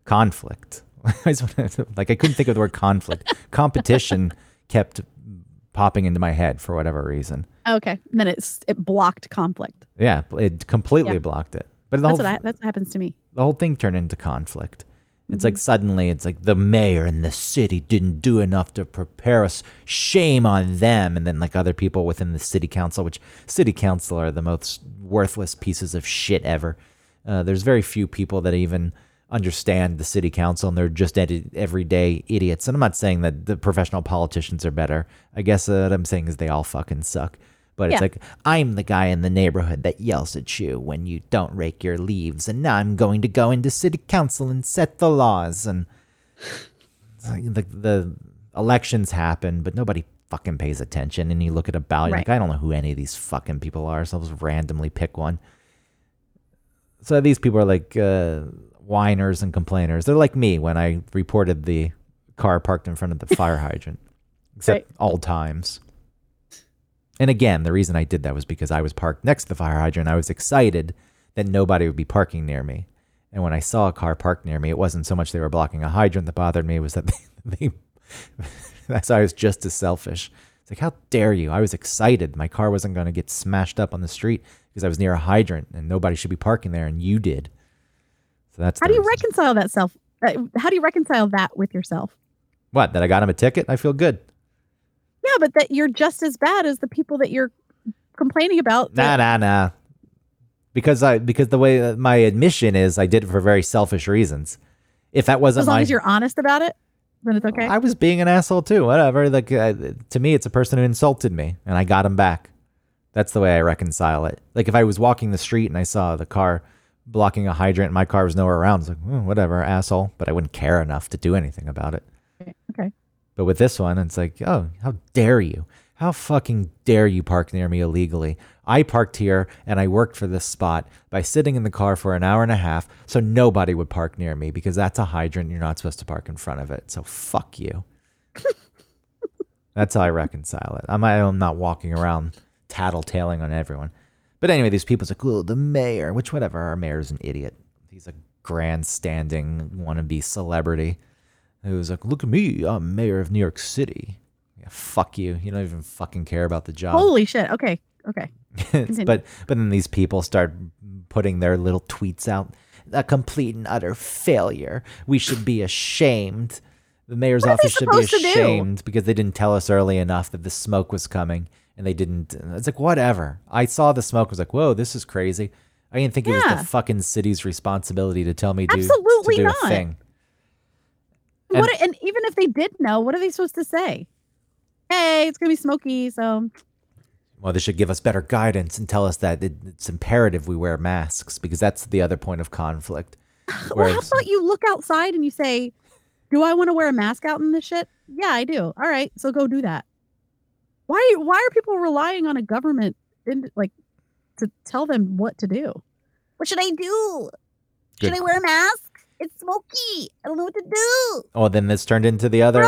conflict. [LAUGHS] I just wanna- like, I couldn't think of the word conflict. [LAUGHS] Competition kept popping into my head for whatever reason. Okay. And then it's it blocked conflict. Yeah, it completely Yeah. blocked it. But the That's whole, what I, that's what happens to me. the whole thing turned into conflict. It's Mm-hmm. like suddenly it's like the mayor and the city didn't do enough to prepare us. Shame on them. And then like other people within the city council, which city council are the most worthless pieces of shit ever. Uh, there's very few people that even understand the city council and they're just ed- everyday idiots. And I'm not saying that the professional politicians are better. I guess uh, what I'm saying is they all fucking suck. But it's Yeah. like, I'm the guy in the neighborhood that yells at you when you don't rake your leaves, and now I'm going to go into city council and set the laws. And like the, the elections happen, but nobody fucking pays attention. And you look at a ballot, Right. like, I don't know who any of these fucking people are, so I'll just randomly pick one. So these people are like uh, whiners and complainers. They're like me when I reported the car parked in front of the fire [LAUGHS] hydrant, except all times. And again, the reason I did that was because I was parked next to the fire hydrant. I was excited that nobody would be parking near me. And when I saw a car parked near me, it wasn't so much they were blocking a hydrant that bothered me, it was that [LAUGHS] they, they [LAUGHS] that's I was just as selfish. It's like, how dare you? I was excited. My car wasn't going to get smashed up on the street because I was near a hydrant and nobody should be parking there, and you did. So that's How do you reason. reconcile that self? Uh, how do you reconcile that with yourself? what? That I got him a ticket? I feel good. Yeah, but that you're just as bad as the people that you're complaining about. Nah, that- nah, nah. Because I because the way that my admission is, I did it for very selfish reasons. If that wasn't as long my, as you're honest about it, then it's okay. I was being an asshole too. Whatever. Like uh, to me, it's a person who insulted me, and I got him back. That's the way I reconcile it. Like if I was walking the street and I saw the car blocking a hydrant, and my car was nowhere around. It's like "Oh, whatever, asshole. But I wouldn't care enough to do anything about it. But with this one, it's like, oh, how dare you? How fucking dare you park near me illegally? I parked here and I worked for this spot by sitting in the car for an hour and a half so nobody would park near me because that's a hydrant. You're not supposed to park in front of it. So fuck you. that's how I reconcile it. I'm, I'm not walking around tattletaling on everyone. But anyway, these people's like, oh, the mayor, which whatever, our mayor's an idiot. He's a grandstanding wannabe celebrity who's like, look at me, I'm mayor of New York City. Yeah, fuck you. You don't even fucking care about the job. Holy shit. Okay. Okay. [LAUGHS] but but then these people start putting their little tweets out. A complete and utter failure. We should be ashamed. The mayor's What office should be supposed to do? ashamed because they didn't tell us early enough that the smoke was coming, and they didn't. It's like whatever. I saw the smoke. I was like, whoa, this is crazy. I didn't think it was the fucking city's responsibility to tell me to, Absolutely to do not. a thing. And- what? And even if they did know, what are they supposed to say? Hey, it's gonna be smoky, so Well, they should give us better guidance and tell us that it, it's imperative we wear masks because that's the other point of conflict. [LAUGHS] Well, how Whereas- about you look outside and you say, "Do I want to wear a mask out in this shit?" Yeah, I do. All right, so go do that. Why? Why are people relying on a government in, like to tell them what to do? What should I do? Good. Should I wear a mask? It's smoky. I don't know what to do. Oh, then this turned into the other.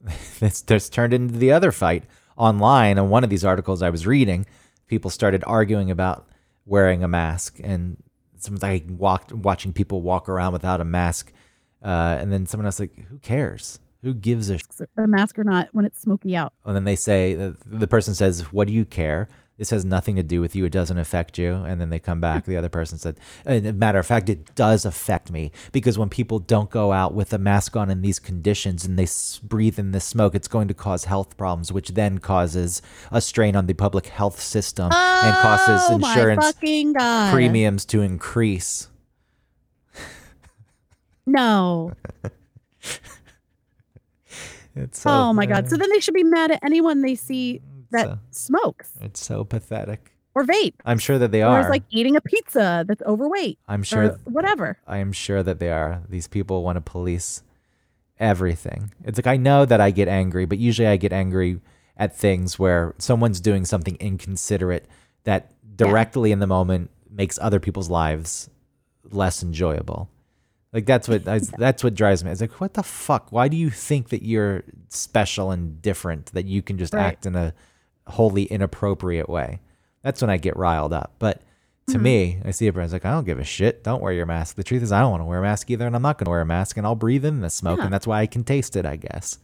[LAUGHS] this just turned into the other fight online. On one of these articles I was reading, people started arguing about wearing a mask, and someone's like walked watching people walk around without a mask, uh, and then someone else like, who cares? Who gives a? Sh-? A mask or not when it's smoky out. And then they say the, the person says, "What do you care?" This has nothing to do with you. It doesn't affect you. And then they come back. The other person said, "And a matter of fact, it does affect me because when people don't go out with a mask on in these conditions and they breathe in this smoke, it's going to cause health problems, which then causes a strain on the public health system and causes Oh insurance premiums to increase. No. [LAUGHS] Oh my god. So then they should be mad at anyone they see that so, smokes it's so pathetic. or vape I'm sure that they are. or are. is like eating a pizza that's overweight I'm sure whatever. I am sure that they are. These people want to police everything. It's like I know that I get angry, but usually I get angry at things where someone's doing something inconsiderate that directly in the moment makes other people's lives less enjoyable. Like that's what I, that's what drives me. It's like what the fuck? Why do you think that you're special and different that you can just Right. act in a wholly inappropriate way? That's when I get riled up. But to Mhm. me, I see everyone's like, I don't give a shit. Don't wear your mask. The truth is, I don't want to wear a mask either, and I'm not going to wear a mask, and I'll breathe in the smoke, Yeah. and that's why I can taste it, I guess.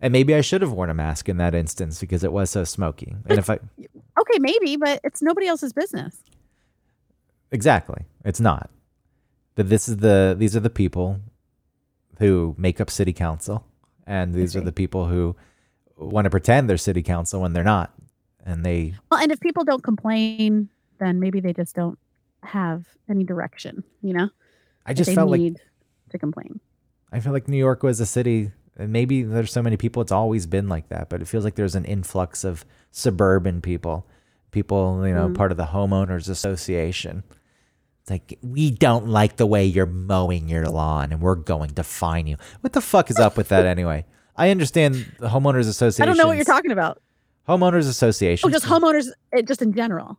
And maybe I should have worn a mask in that instance because it was so smoky. And if I Okay, maybe, but it's nobody else's business. exactly, it's not. But this is the these are the people who make up city council, and these are the people who want to pretend they're city council when they're not, and they Well, and if people don't complain, then maybe they just don't have any direction, you know? I just felt like need to complain. I feel like New York was a city, and maybe there's so many people, it's always been like that, but it feels like there's an influx of suburban people, people, you know, Mm. part of the homeowners association. It's like, we don't like the way you're mowing your lawn, and we're going to fine you. What the fuck is up with that [LAUGHS] anyway? I understand the homeowners association. I don't know what you're talking about. Homeowners association. Oh, just homeowners, just in general.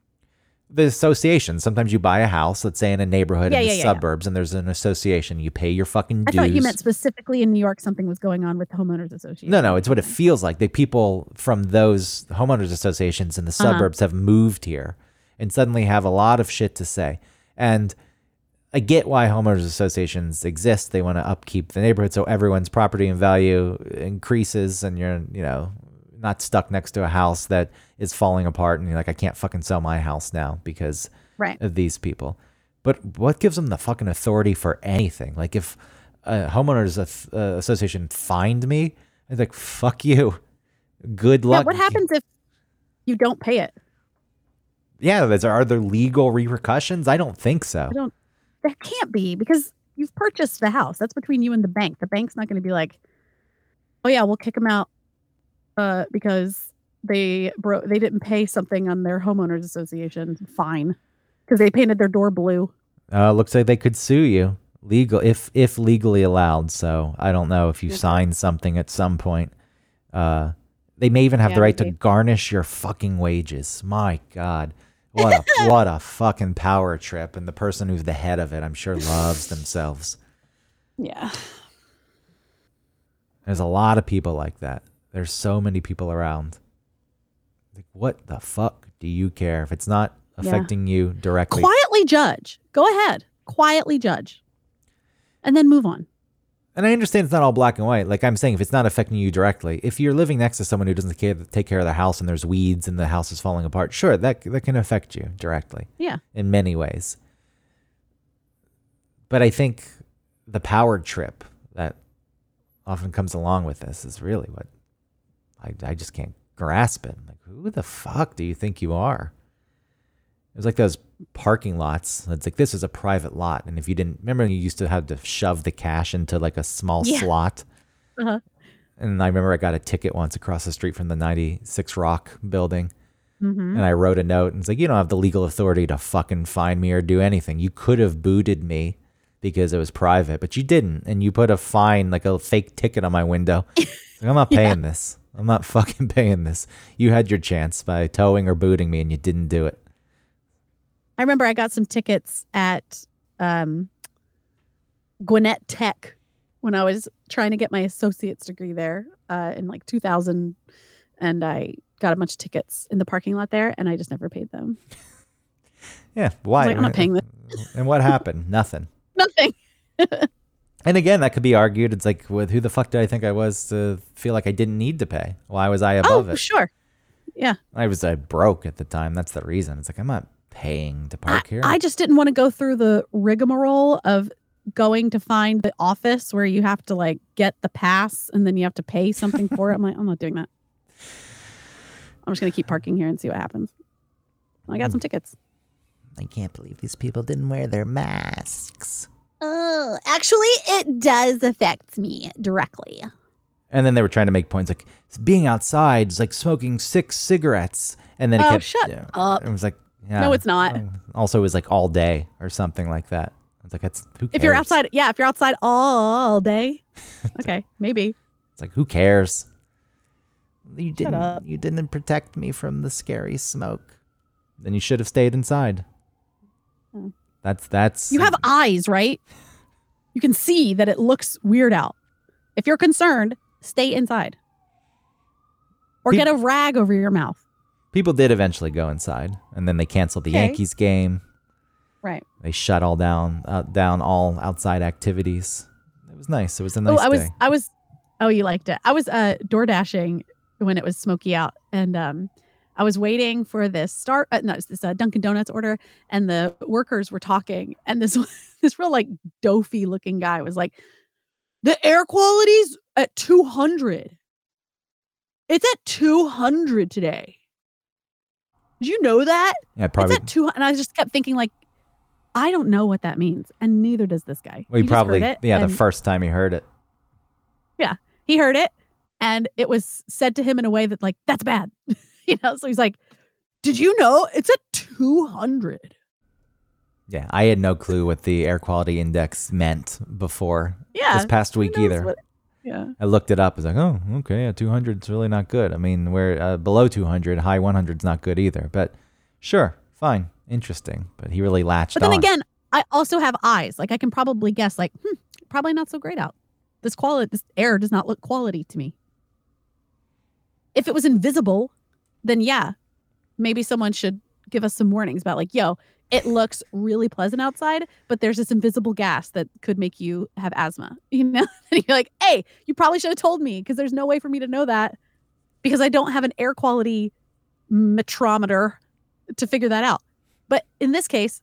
the association. Sometimes you buy a house, let's say in a neighborhood Yeah, in the yeah, suburbs, and there's an association. You pay your fucking I thought you meant specifically in New York something was going on with the homeowners association. no, no, it's what it feels like. The people from those homeowners associations in the Uh-huh. suburbs have moved here and suddenly have a lot of shit to say. And I get why homeowners associations exist. They want to upkeep the neighborhood so everyone's property and value increases and you're, you know, not stuck next to a house that is falling apart and you're like, I can't fucking sell my house now because Right. of these people. But what gives them the fucking authority for anything? Like if a homeowners uh, association fined me, I'd be like, fuck you. Good luck. Yeah, what happens if you don't pay it? Yeah, are there legal repercussions? I don't think so. I don't. There can't be because you've purchased the house. That's between you and the bank. The bank's not going to be like, "Oh yeah, we'll kick them out," uh, because they broke. They didn't pay something on their homeowners association fine because they painted their door blue. Uh, looks like they could sue you legal if if legally allowed. So I don't know if you Okay. sign something at some point. Uh, they may even have the Yeah, right to garnish your fucking wages. My God, what a [LAUGHS] what a fucking power trip! And the person who's the head of it, I'm sure, loves themselves. Yeah. There's a lot of people like that. There's so many people around. Like, what the fuck do you care if it's not Yeah. affecting you directly? Quietly judge. Go ahead. Quietly judge, and then move on. And I understand it's not all black and white. Like I'm saying, if it's not affecting you directly, if you're living next to someone who doesn't care, take care of their house and there's weeds and the house is falling apart, sure, that that can affect you directly Yeah. in many ways. But I think the power trip that often comes along with this is really what I, I just can't grasp it. Like, who the fuck do you think you are? It was like those parking lots. It's like this is a private lot, and if you didn't remember, you used to have to shove the cash into like a small Yeah. slot. Uh-huh. And I remember I got a ticket once across the street from the 96 Rock building. hmm And I wrote a note and it's like, you don't have the legal authority to fucking find me or do anything. You could have booted me because it was private, but you didn't. And you put a fine, like a fake ticket on my window. [LAUGHS] Like, I'm not Yeah. paying this. I'm not [LAUGHS] fucking paying this. You had your chance by towing or booting me and you didn't do it. I remember I got some tickets at um, Gwinnett Tech when I was trying to get my associate's degree there uh, in like 2000. And I got a bunch of tickets in the parking lot there and I just never paid them. [LAUGHS] Yeah. Why? like, I'm not paying this. And what happened? Nothing. [LAUGHS] Nothing. [LAUGHS] And again, that could be argued. It's like, with who the fuck did I think I was to feel like I didn't need to pay? Why was I above it? oh, it? sure. Yeah. I was uh, broke at the time. That's the reason. It's like I'm not paying to I, park here. I just didn't want to go through the rigmarole of going to find the office where you have to like get the pass and then you have to pay something for it. I'm like, I'm not doing that. I'm just going to keep parking here and see what happens. I got some hmm. tickets. I can't believe these people didn't wear their masks. Oh, actually, it does affect me directly. And then they were trying to make points like being outside is like smoking six cigarettes. And then it Oh, kept, shut yeah, up. It was like, yeah. No, it's not. Also, it was like all day or something like that. It's like that's who cares? If you're outside, yeah, if you're outside all day, [LAUGHS] okay, maybe. it's like who cares? You didn't. up. You didn't protect me from the scary smoke. Then you should have stayed inside. Hmm. That's that's. You have eyes, right? You can see that it looks weird out. If you're concerned, stay inside. Or Peop- get a rag over your mouth. People did eventually go inside, and then they canceled the Okay. Yankees game. Right. They shut all down, uh, down all outside activities. It was nice. It was a nice oh, I was day. I was oh, you liked it. I was uh door dashing when it was smoky out and um I was waiting for this start uh, no, it's this uh, Dunkin' Donuts order and the workers were talking and this [LAUGHS] this real like dopey looking guy was like the air quality's at 200. It's at 200 today. Did you know that? Yeah, probably. It's at 200 and I just kept thinking like I don't know what that means and neither does this guy. Well, he He probably. it Yeah, the first time he heard it. Yeah, he heard it and it was said to him in a way that like that's bad [LAUGHS] you know so he's like did you know it's at 200 Yeah, I had no clue what the air quality index meant before yeah this past week either. what- yeah I looked it up. I was like, oh, okay, yeah, 200 is really not good. I mean, we're uh, below 200, high 100 is not good either. But sure, fine. Interesting. But he really latched But then on. again, I also have eyes. Like I can probably guess. Like, hmm, probably not so great out. This quality, this air does not look quality to me. If it was invisible, then yeah, maybe someone should give us some warnings about like, yo, it looks really pleasant outside, but there's this invisible gas that could make you have asthma. [LAUGHS] You know, [LAUGHS] and you're like, hey, you probably should have told me because there's no way for me to know that because I don't have an air quality metrometer to figure that out. But in this case,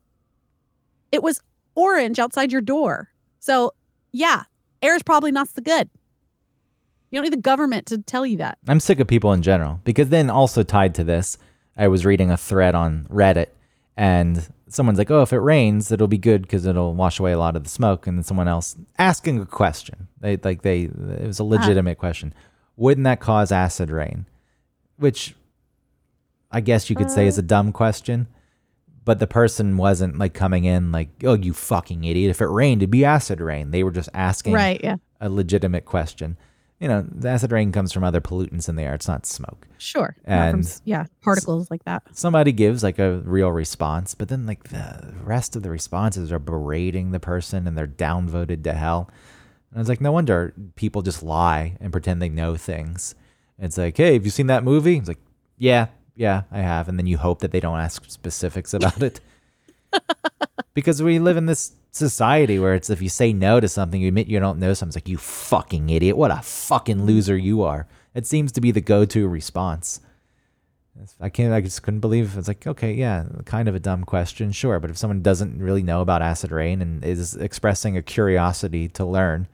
it was orange outside your door. So yeah, air is probably not so good. You don't need the government to tell you that. I'm sick of people in general because then also tied to this, I was reading a thread on Reddit and someone's like, "Oh, if it rains, it'll be good because it'll wash away a lot of the smoke." And then someone else asking a question, they like they it was a legitimate question. Wouldn't that cause acid rain? Which I guess you could say is a uh. dumb question, but the person wasn't like coming in like, "Oh, you fucking idiot! If it rained, it'd be acid rain." They were just asking Right, yeah. a legitimate question. You know, the acid rain comes from other pollutants in the air. It's not smoke. Sure. Not from And yeah, particles like that. Somebody gives like a real response, but then like the rest of the responses are berating the person and they're downvoted to hell. And I was like, no wonder people just lie and pretend they know things. It's like, hey, have you seen that movie? It's like, yeah, yeah, I have. And then you hope that they don't ask specifics about it. [LAUGHS] because we live in this society where it's if you say no to something, you admit you don't know something. It's like, you fucking idiot. What a fucking loser you are. It seems to be the go to response. I can't. I just couldn't believe. It's like, okay, yeah, kind of a dumb question, sure. But if someone doesn't really know about acid rain and is expressing a curiosity to learn,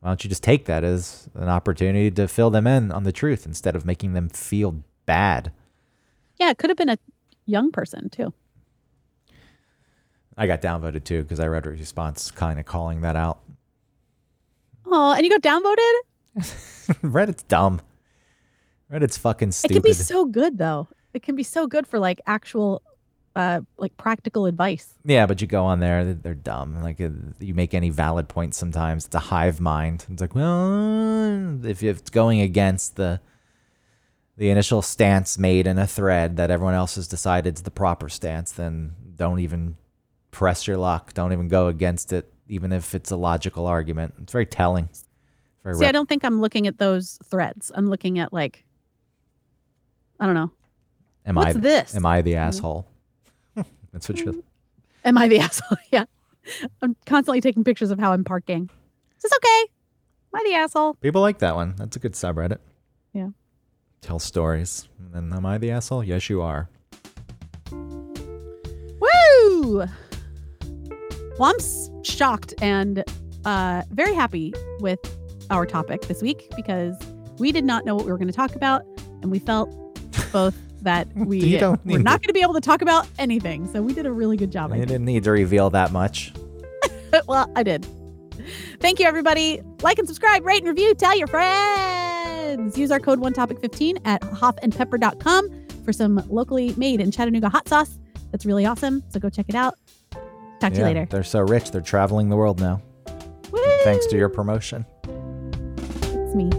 why don't you just take that as an opportunity to fill them in on the truth instead of making them feel bad? Yeah, it could have been a young person too. I got downvoted too because I read a response kind of calling that out. Oh, and you got downvoted? [LAUGHS] Reddit's dumb. Reddit's fucking stupid. It can be so good though. It can be so good for like actual uh like practical advice. Yeah, but you go on there, they're- they're dumb. Like uh, you make any valid points sometimes. It's a hive mind. It's like, well, if it's going against the the initial stance made in a thread that everyone else has decided is the proper stance, then don't even press your luck. Don't even go against it, even if it's a logical argument. It's very telling. It's very See, I don't think I'm looking at those threads. I'm looking at like I don't know. am What's I this? am I the mm-hmm. asshole? [LAUGHS] That's what you're. Mm-hmm. Am I the [LAUGHS] asshole? yeah. I'm constantly taking pictures of how I'm parking. Is this okay? Am I the asshole? People like that one. That's a good subreddit. Yeah. Tell stories. And then, am I the asshole? Yes, you are. Woo! Well, I'm shocked and uh, very happy with our topic this week because we did not know what we were going to talk about, and we felt both [LAUGHS] that we were not going to be able to talk about anything. So we did a really good job. I You didn't need to reveal that much. [LAUGHS] well, I did. Thank you, everybody. Like and subscribe, rate and review. Tell your friends. Use our code OneTopic15 at hoffandpepper.com for some locally made in Chattanooga hot sauce. That's really awesome. So go check it out. Talk to you later. They're so rich, they're traveling the world now. Woo! Thanks to your promotion. It's me.